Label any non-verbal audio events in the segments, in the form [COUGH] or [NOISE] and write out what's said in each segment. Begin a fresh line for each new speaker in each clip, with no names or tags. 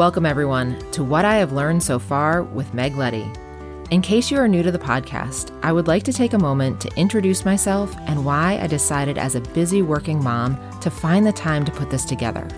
Welcome, everyone, to What I Have Learned So Far with Meg Letty. In case you are new to the podcast, I would like to take a moment to introduce myself and why I decided as a busy working mom to find the time to put this together.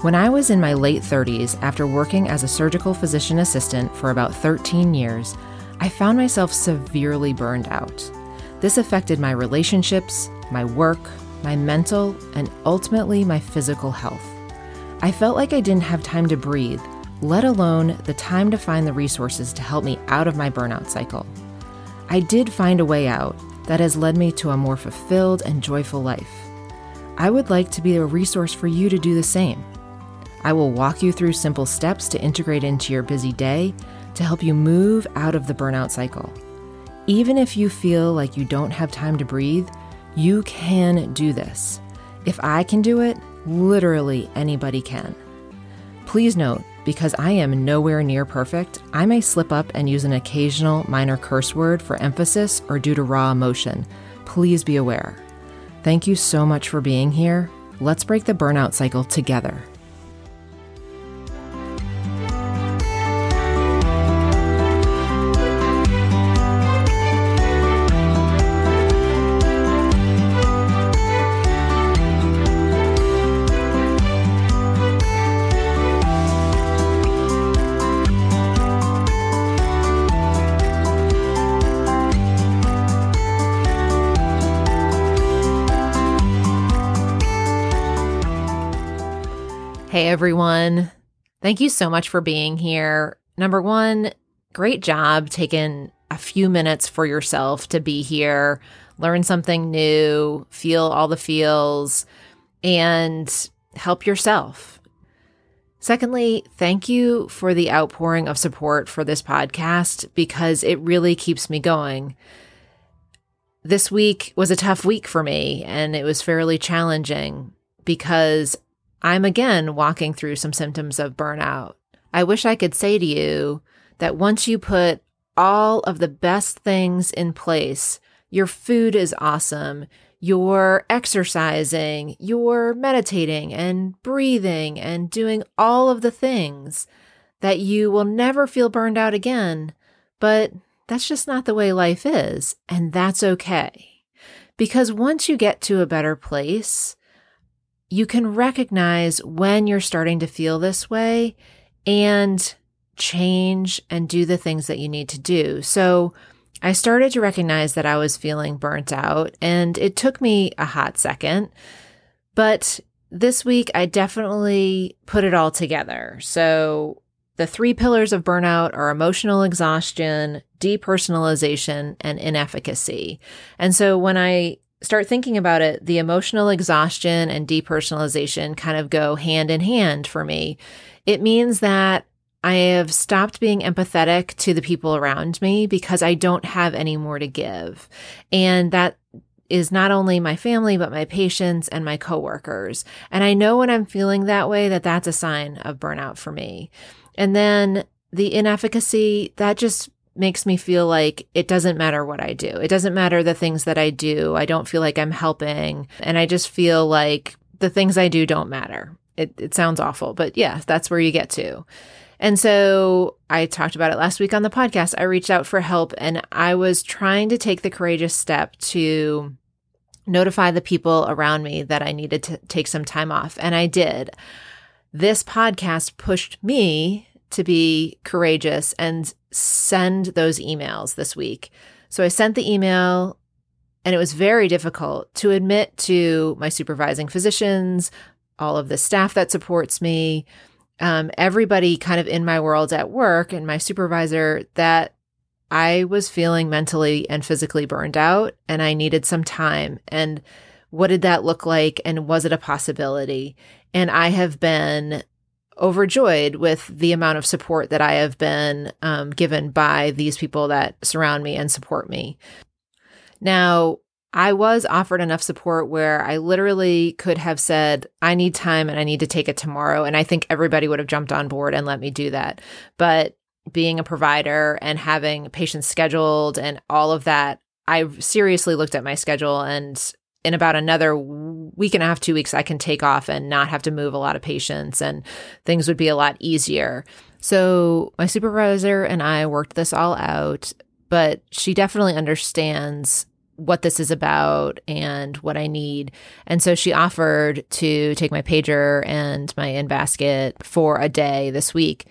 When I was in my late 30s, after working as a surgical physician assistant for about 13 years, I found myself severely burned out. This affected my relationships, my work, my mental, and ultimately my physical health. I felt like I didn't have time to breathe, let alone the time to find the resources to help me out of my burnout cycle. I did find a way out that has led me to a more fulfilled and joyful life. I would like to be a resource for you to do the same. I will walk you through simple steps to integrate into your busy day to help you move out of the burnout cycle. Even if you feel like you don't have time to breathe, you can do this. If I can do it, Literally anybody can. Please note, because I am nowhere near perfect, I may slip up and use an occasional minor curse word for emphasis or due to raw emotion. Please be aware. Thank you so much for being here. Let's break the burnout cycle together. Hey everyone. Thank you so much for being here. Number one, great job taking a few minutes for yourself to be here, learn something new, feel all the feels, and help yourself. Secondly, thank you for the outpouring of support for this podcast because it really keeps me going. This week was a tough week for me and it was fairly challenging because I'm again walking through some symptoms of burnout. I wish I could say to you that once you put all of the best things in place, your food is awesome, you're exercising, you're meditating and breathing and doing all of the things that you will never feel burned out again. But that's just not the way life is. And that's okay. Because once you get to a better place, you can recognize when you're starting to feel this way and change and do the things that you need to do. So I started to recognize that I was feeling burnt out, and it took me a hot second. But this week, I definitely put it all together. So the three pillars of burnout are emotional exhaustion, depersonalization, and inefficacy. And so when I start thinking about it, the emotional exhaustion and depersonalization kind of go hand in hand for me. It means that I have stopped being empathetic to the people around me because I don't have any more to give. And that is not only my family, but my patients and my coworkers. And I know when I'm feeling that way that that's a sign of burnout for me. And then the inefficacy, that just makes me feel like it doesn't matter what I do. It doesn't matter the things that I do. I don't feel like I'm helping. And I just feel like the things I do don't matter. It, it sounds awful, but yeah, that's where you get to. And so I talked about it last week on the podcast. I reached out for help and I was trying to take the courageous step to notify the people around me that I needed to take some time off. And I did. This podcast pushed me to be courageous and send those emails this week. So I sent the email and it was very difficult to admit to my supervising physicians, all of the staff that supports me, um, everybody kind of in my world at work, and my supervisor that I was feeling mentally and physically burned out and I needed some time. And what did that look like? And was it a possibility? And I have been overjoyed with the amount of support that I have been um, given by these people that surround me and support me. Now, I was offered enough support where I literally could have said, I need time and I need to take it tomorrow. And I think everybody would have jumped on board and let me do that. But being a provider and having patients scheduled and all of that, I seriously looked at my schedule and in about another week and a half, two weeks, I can take off and not have to move a lot of patients and things would be a lot easier. So my supervisor and I worked this all out, but she definitely understands what this is about and what I need. And so she offered to take my pager and my in basket for a day this week.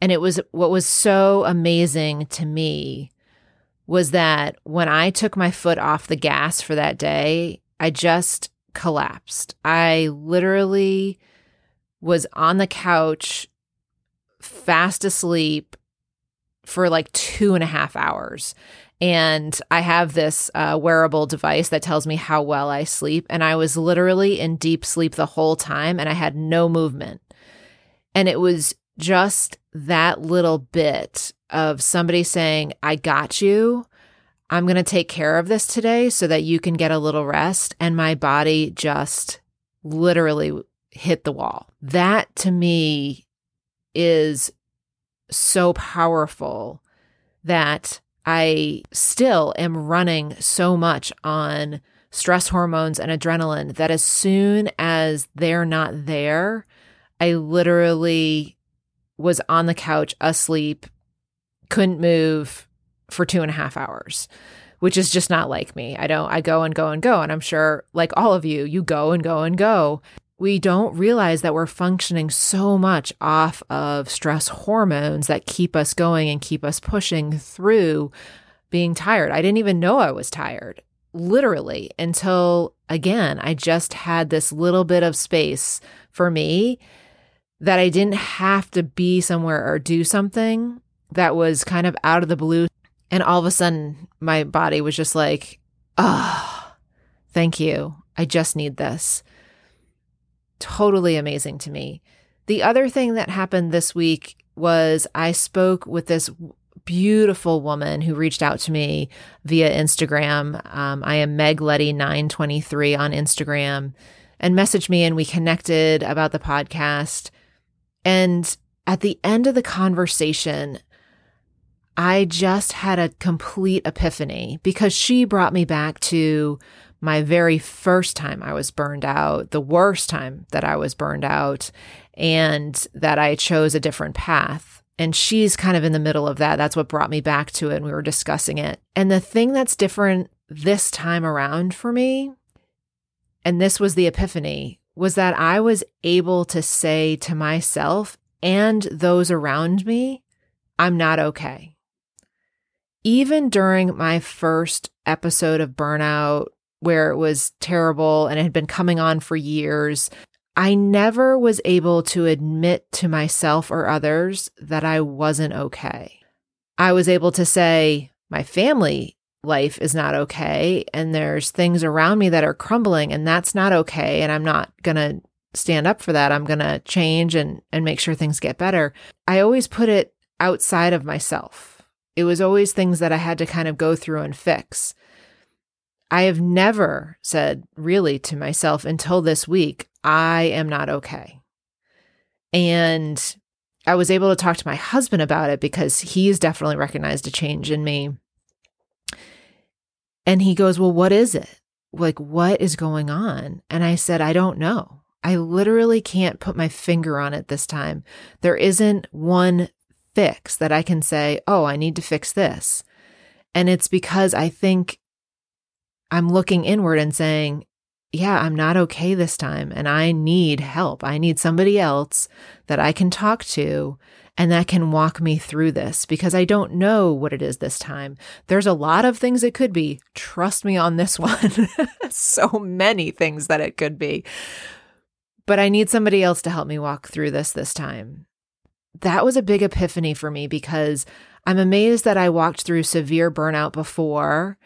And it was what was so amazing to me was that when I took my foot off the gas for that day, I just collapsed. I literally was on the couch, fast asleep for like two and a half hours. And I have this uh, wearable device that tells me how well I sleep. And I was literally in deep sleep the whole time and I had no movement. And it was just that little bit of somebody saying, I got you. I'm going to take care of this today so that you can get a little rest. And my body just literally hit the wall. That to me is so powerful that I still am running so much on stress hormones and adrenaline that as soon as they're not there, I literally was on the couch asleep, couldn't move for two and a half hours, which is just not like me. I don't, I go and go and go. And I'm sure, like all of you, you go and go and go. We don't realize that we're functioning so much off of stress hormones that keep us going and keep us pushing through being tired. I didn't even know I was tired, literally, until again, I just had this little bit of space for me that I didn't have to be somewhere or do something that was kind of out of the blue. And all of a sudden, my body was just like, oh, thank you. I just need this. Totally amazing to me. The other thing that happened this week was I spoke with this beautiful woman who reached out to me via Instagram. Um, I am Meg Letty 923 on Instagram and messaged me, and we connected about the podcast. And at the end of the conversation, I just had a complete epiphany because she brought me back to my very first time I was burned out, the worst time that I was burned out, and that I chose a different path. And she's kind of in the middle of that. That's what brought me back to it. And we were discussing it. And the thing that's different this time around for me, and this was the epiphany, was that I was able to say to myself and those around me, I'm not okay. Even during my first episode of burnout, where it was terrible and it had been coming on for years, I never was able to admit to myself or others that I wasn't okay. I was able to say, my family life is not okay and there's things around me that are crumbling and that's not okay and I'm not to stand up for that. I'm to change and and make sure things get better. I always put it outside of myself. It was always things that I had to kind of go through and fix. I have never said really to myself until this week, I am not okay. And I was able to talk to my husband about it because he's definitely recognized a change in me. And he goes, Well, what is it? Like, what is going on? And I said, I don't know. I literally can't put my finger on it this time. There isn't one fix that I can say, Oh, I need to fix this. And it's because I think I'm looking inward and saying, yeah, I'm not okay this time and I need help. I need somebody else that I can talk to and that can walk me through this because I don't know what it is this time. There's a lot of things it could be. Trust me on this [LAUGHS] one. so many things that it could be. But I need somebody else to help me walk through this this time. That was a big epiphany for me because I'm amazed that I walked through severe burnout before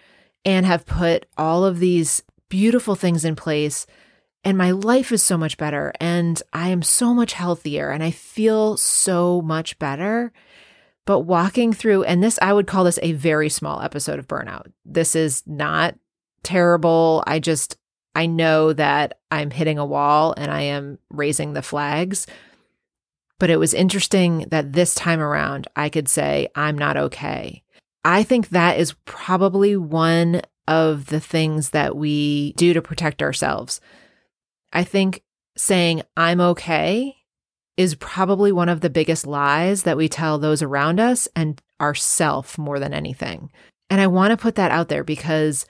and have put all of these beautiful things in place and my life is so much better and I am so much healthier and I feel so much better. But walking through, and this, I would call this a very small episode of burnout. This is not terrible. I just, I know that I'm hitting a wall and I am raising the flags. But it was interesting that this time around, I could say, I'm not okay. I think that is probably one of the things that we do to protect ourselves. I think saying, I'm okay is probably one of the biggest lies that we tell those around us and ourself more than anything. And I want to put that out there because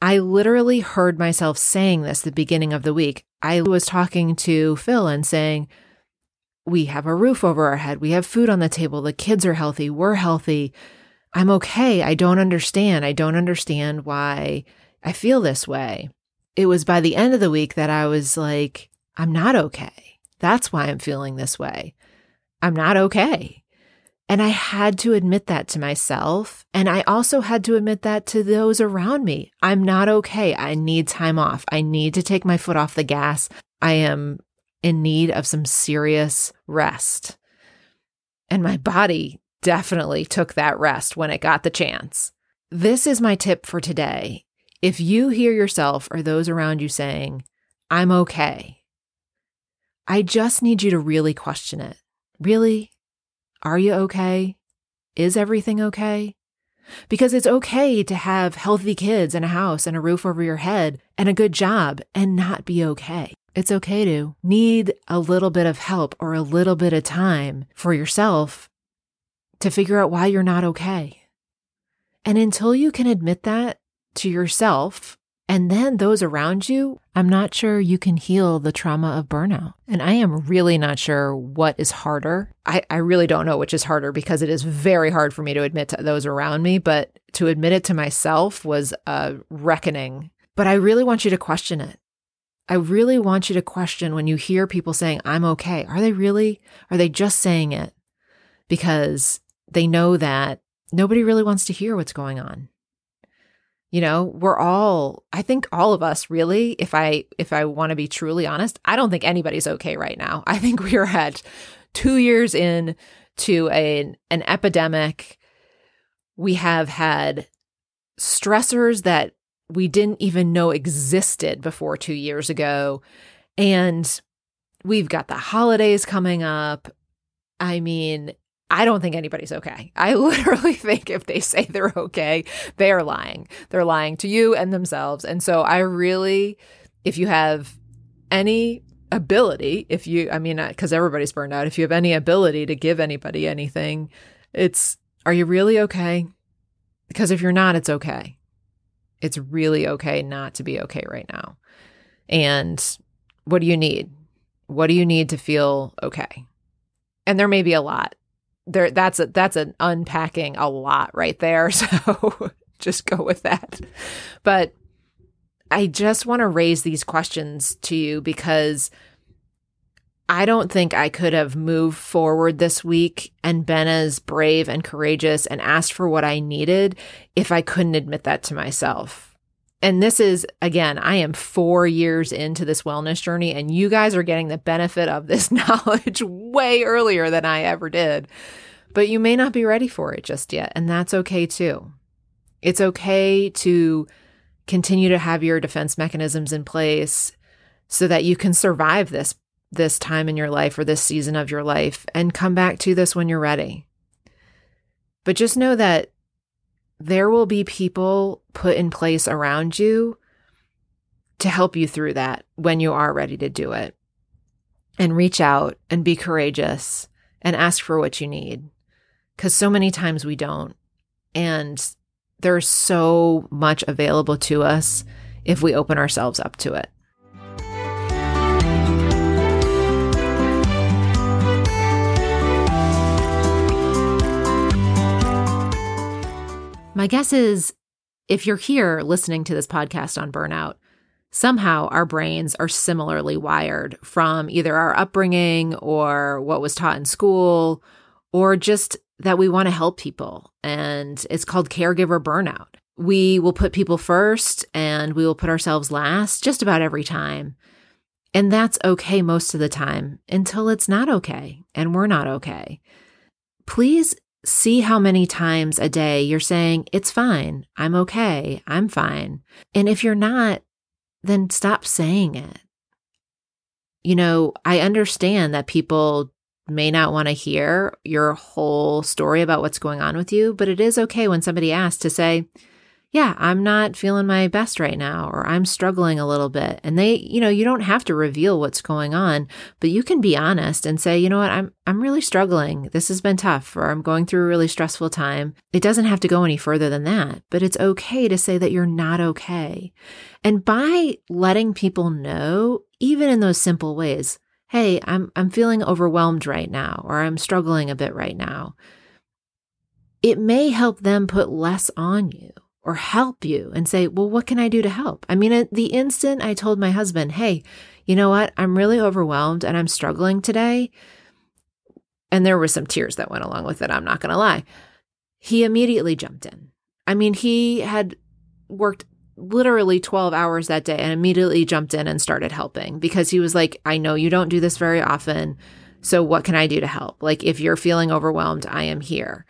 I literally heard myself saying this the beginning of the week. I was talking to Phil and saying, We have a roof over our head. We have food on the table. The kids are healthy. We're healthy. I'm okay. I don't understand. I don't understand why I feel this way. It was by the end of the week that I was like, I'm not okay. That's why I'm feeling this way. I'm not okay. And I had to admit that to myself. And I also had to admit that to those around me. I'm not okay. I need time off. I need to take my foot off the gas. I am in need of some serious rest. And my body definitely took that rest when it got the chance. This is my tip for today. If you hear yourself or those around you saying, I'm okay, I just need you to really question it. Really? Are you okay? Is everything okay? Because it's okay to have healthy kids and a house and a roof over your head and a good job and not be okay. It's okay to need a little bit of help or a little bit of time for yourself to figure out why you're not okay. And until you can admit that to yourself and then those around you, I'm not sure you can heal the trauma of burnout. And I am really not sure what is harder. I, I really don't know which is harder because it is very hard for me to admit to those around me, but to admit it to myself was a reckoning. But I really want you to question it. I really want you to question when you hear people saying, I'm okay. Are they really? Are they just saying it because they know that nobody really wants to hear what's going on? you know we're all i think all of us really if i if i want to be truly honest i don't think anybody's okay right now [LAUGHS] i think we are at two years in to a, an epidemic we have had stressors that we didn't even know existed before two years ago and we've got the holidays coming up i mean I don't think anybody's okay. [LAUGHS] I literally [LAUGHS] think if they say they're okay, they are lying. They're lying to you and themselves. And so I really, if you have any ability, if you, I mean, because everybody's burned out, if you have any ability to give anybody anything, it's, are you really okay? Because if you're not, it's okay. It's really okay not to be okay right now. And what do you need? What do you need to feel okay? And there may be a lot there that's a that's an unpacking a lot right there [LAUGHS] so just go with that but i just want to raise these questions to you because i don't think i could have moved forward this week and been as brave and courageous and asked for what i needed if i couldn't admit that to myself. And this is again i am 4 years into this wellness journey and you guys are getting the benefit of this [LAUGHS] knowledge way earlier than i ever did. But you may not be ready for it just yet and that's okay too. It's okay to continue to have your defense mechanisms in place so that you can survive this this time in your life or this season of your life and come back to this when you're ready but just know that there will be people put in place around you to help you through that when you are ready to do it. And reach out and be courageous and ask for what you need. Because so many times we don't. And there's so much available to us if we open ourselves up to it. My guess is if you're here listening to this podcast on burnout, somehow our brains are similarly wired from either our upbringing or what was taught in school or just that we want to help people. And it's called caregiver burnout. We will put people first and we will put ourselves last just about every time. And that's okay most of the time until it's not okay and we're not okay. Please see how many times a day you're saying, It's fine. I'm okay. I'm fine. And if you're not, then stop saying it. You know, I understand that people may not want to hear your whole story about what's going on with you, but it is okay when somebody asks to say, yeah, I'm not feeling my best right now, or I'm struggling a little bit. And they, you know, you don't have to reveal what's going on, but you can be honest and say, you know what, I'm, I'm really struggling. This has been tough, or I'm going through a really stressful time. It doesn't have to go any further than that, but it's okay to say that you're not okay. And by letting people know, even in those simple ways, hey, I'm, I'm feeling overwhelmed right now, or I'm struggling a bit right now. It may help them put less on you or help you and say, well, what can I do to help? I mean, the instant I told my husband, hey, you know what? I'm really overwhelmed and I'm struggling today. And there were some tears that went along with it. I'm not going to lie. He immediately jumped in. I mean, he had worked literally 12 hours that day and immediately jumped in and started helping because he was like, I know you don't do this very often. So what can I do to help? Like, if you're feeling overwhelmed, I am here.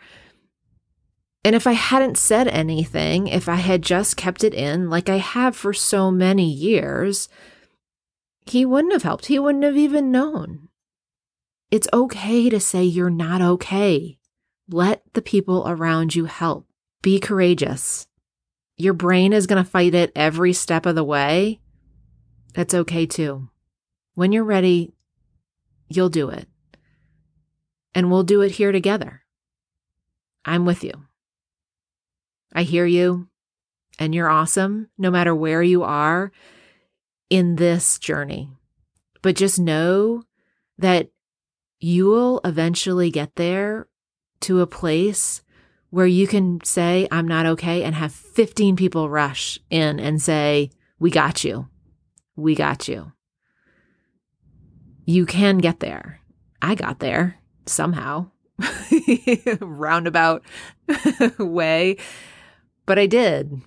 And if I hadn't said anything, if I had just kept it in like I have for so many years, he wouldn't have helped. He wouldn't have even known. It's okay to say you're not okay. Let the people around you help. Be courageous. Your brain is going to fight it every step of the way. That's okay too. When you're ready, you'll do it. And we'll do it here together. I'm with you. I hear you, and you're awesome no matter where you are in this journey. But just know that you will eventually get there to a place where you can say, I'm not okay, and have 15 people rush in and say, We got you. We got you. You can get there. I got there somehow, [LAUGHS] roundabout [LAUGHS] way. But I did.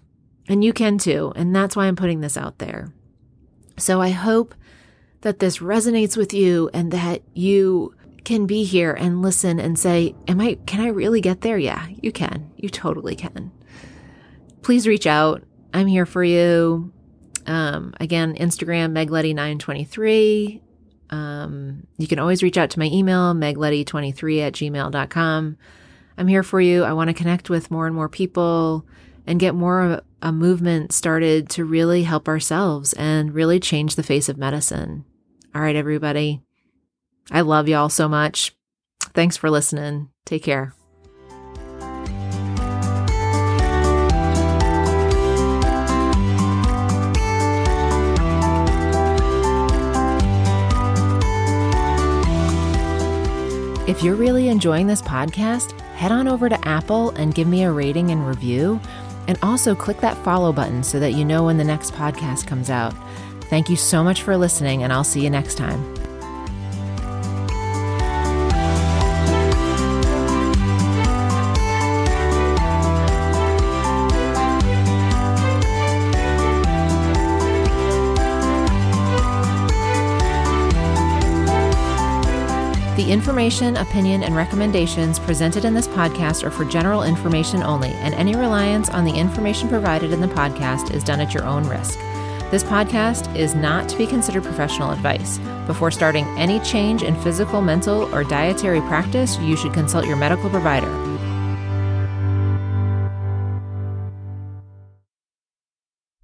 And you can too. And that's why I'm putting this out there. So I hope that this resonates with you and that you can be here and listen and say, Am I, can I really get there? Yeah, you can. You totally can. Please reach out. I'm here for you. Um, again, Instagram, megletty923. Um, you can always reach out to my email, megletty23 at gmail.com. I'm here for you. I want to connect with more and more people and get more of a movement started to really help ourselves and really change the face of medicine. All right, everybody. I love y'all so much. Thanks for listening. Take care. If you're really enjoying this podcast, head on over to Apple and give me a rating and review. And also click that follow button so that you know when the next podcast comes out. Thank you so much for listening, and I'll see you next time. Information, opinion, and recommendations presented in this podcast are for general information only, and any reliance on the information provided in the podcast is done at your own risk. This podcast is not to be considered professional advice. Before starting any change in physical, mental, or dietary practice, you should consult your medical provider.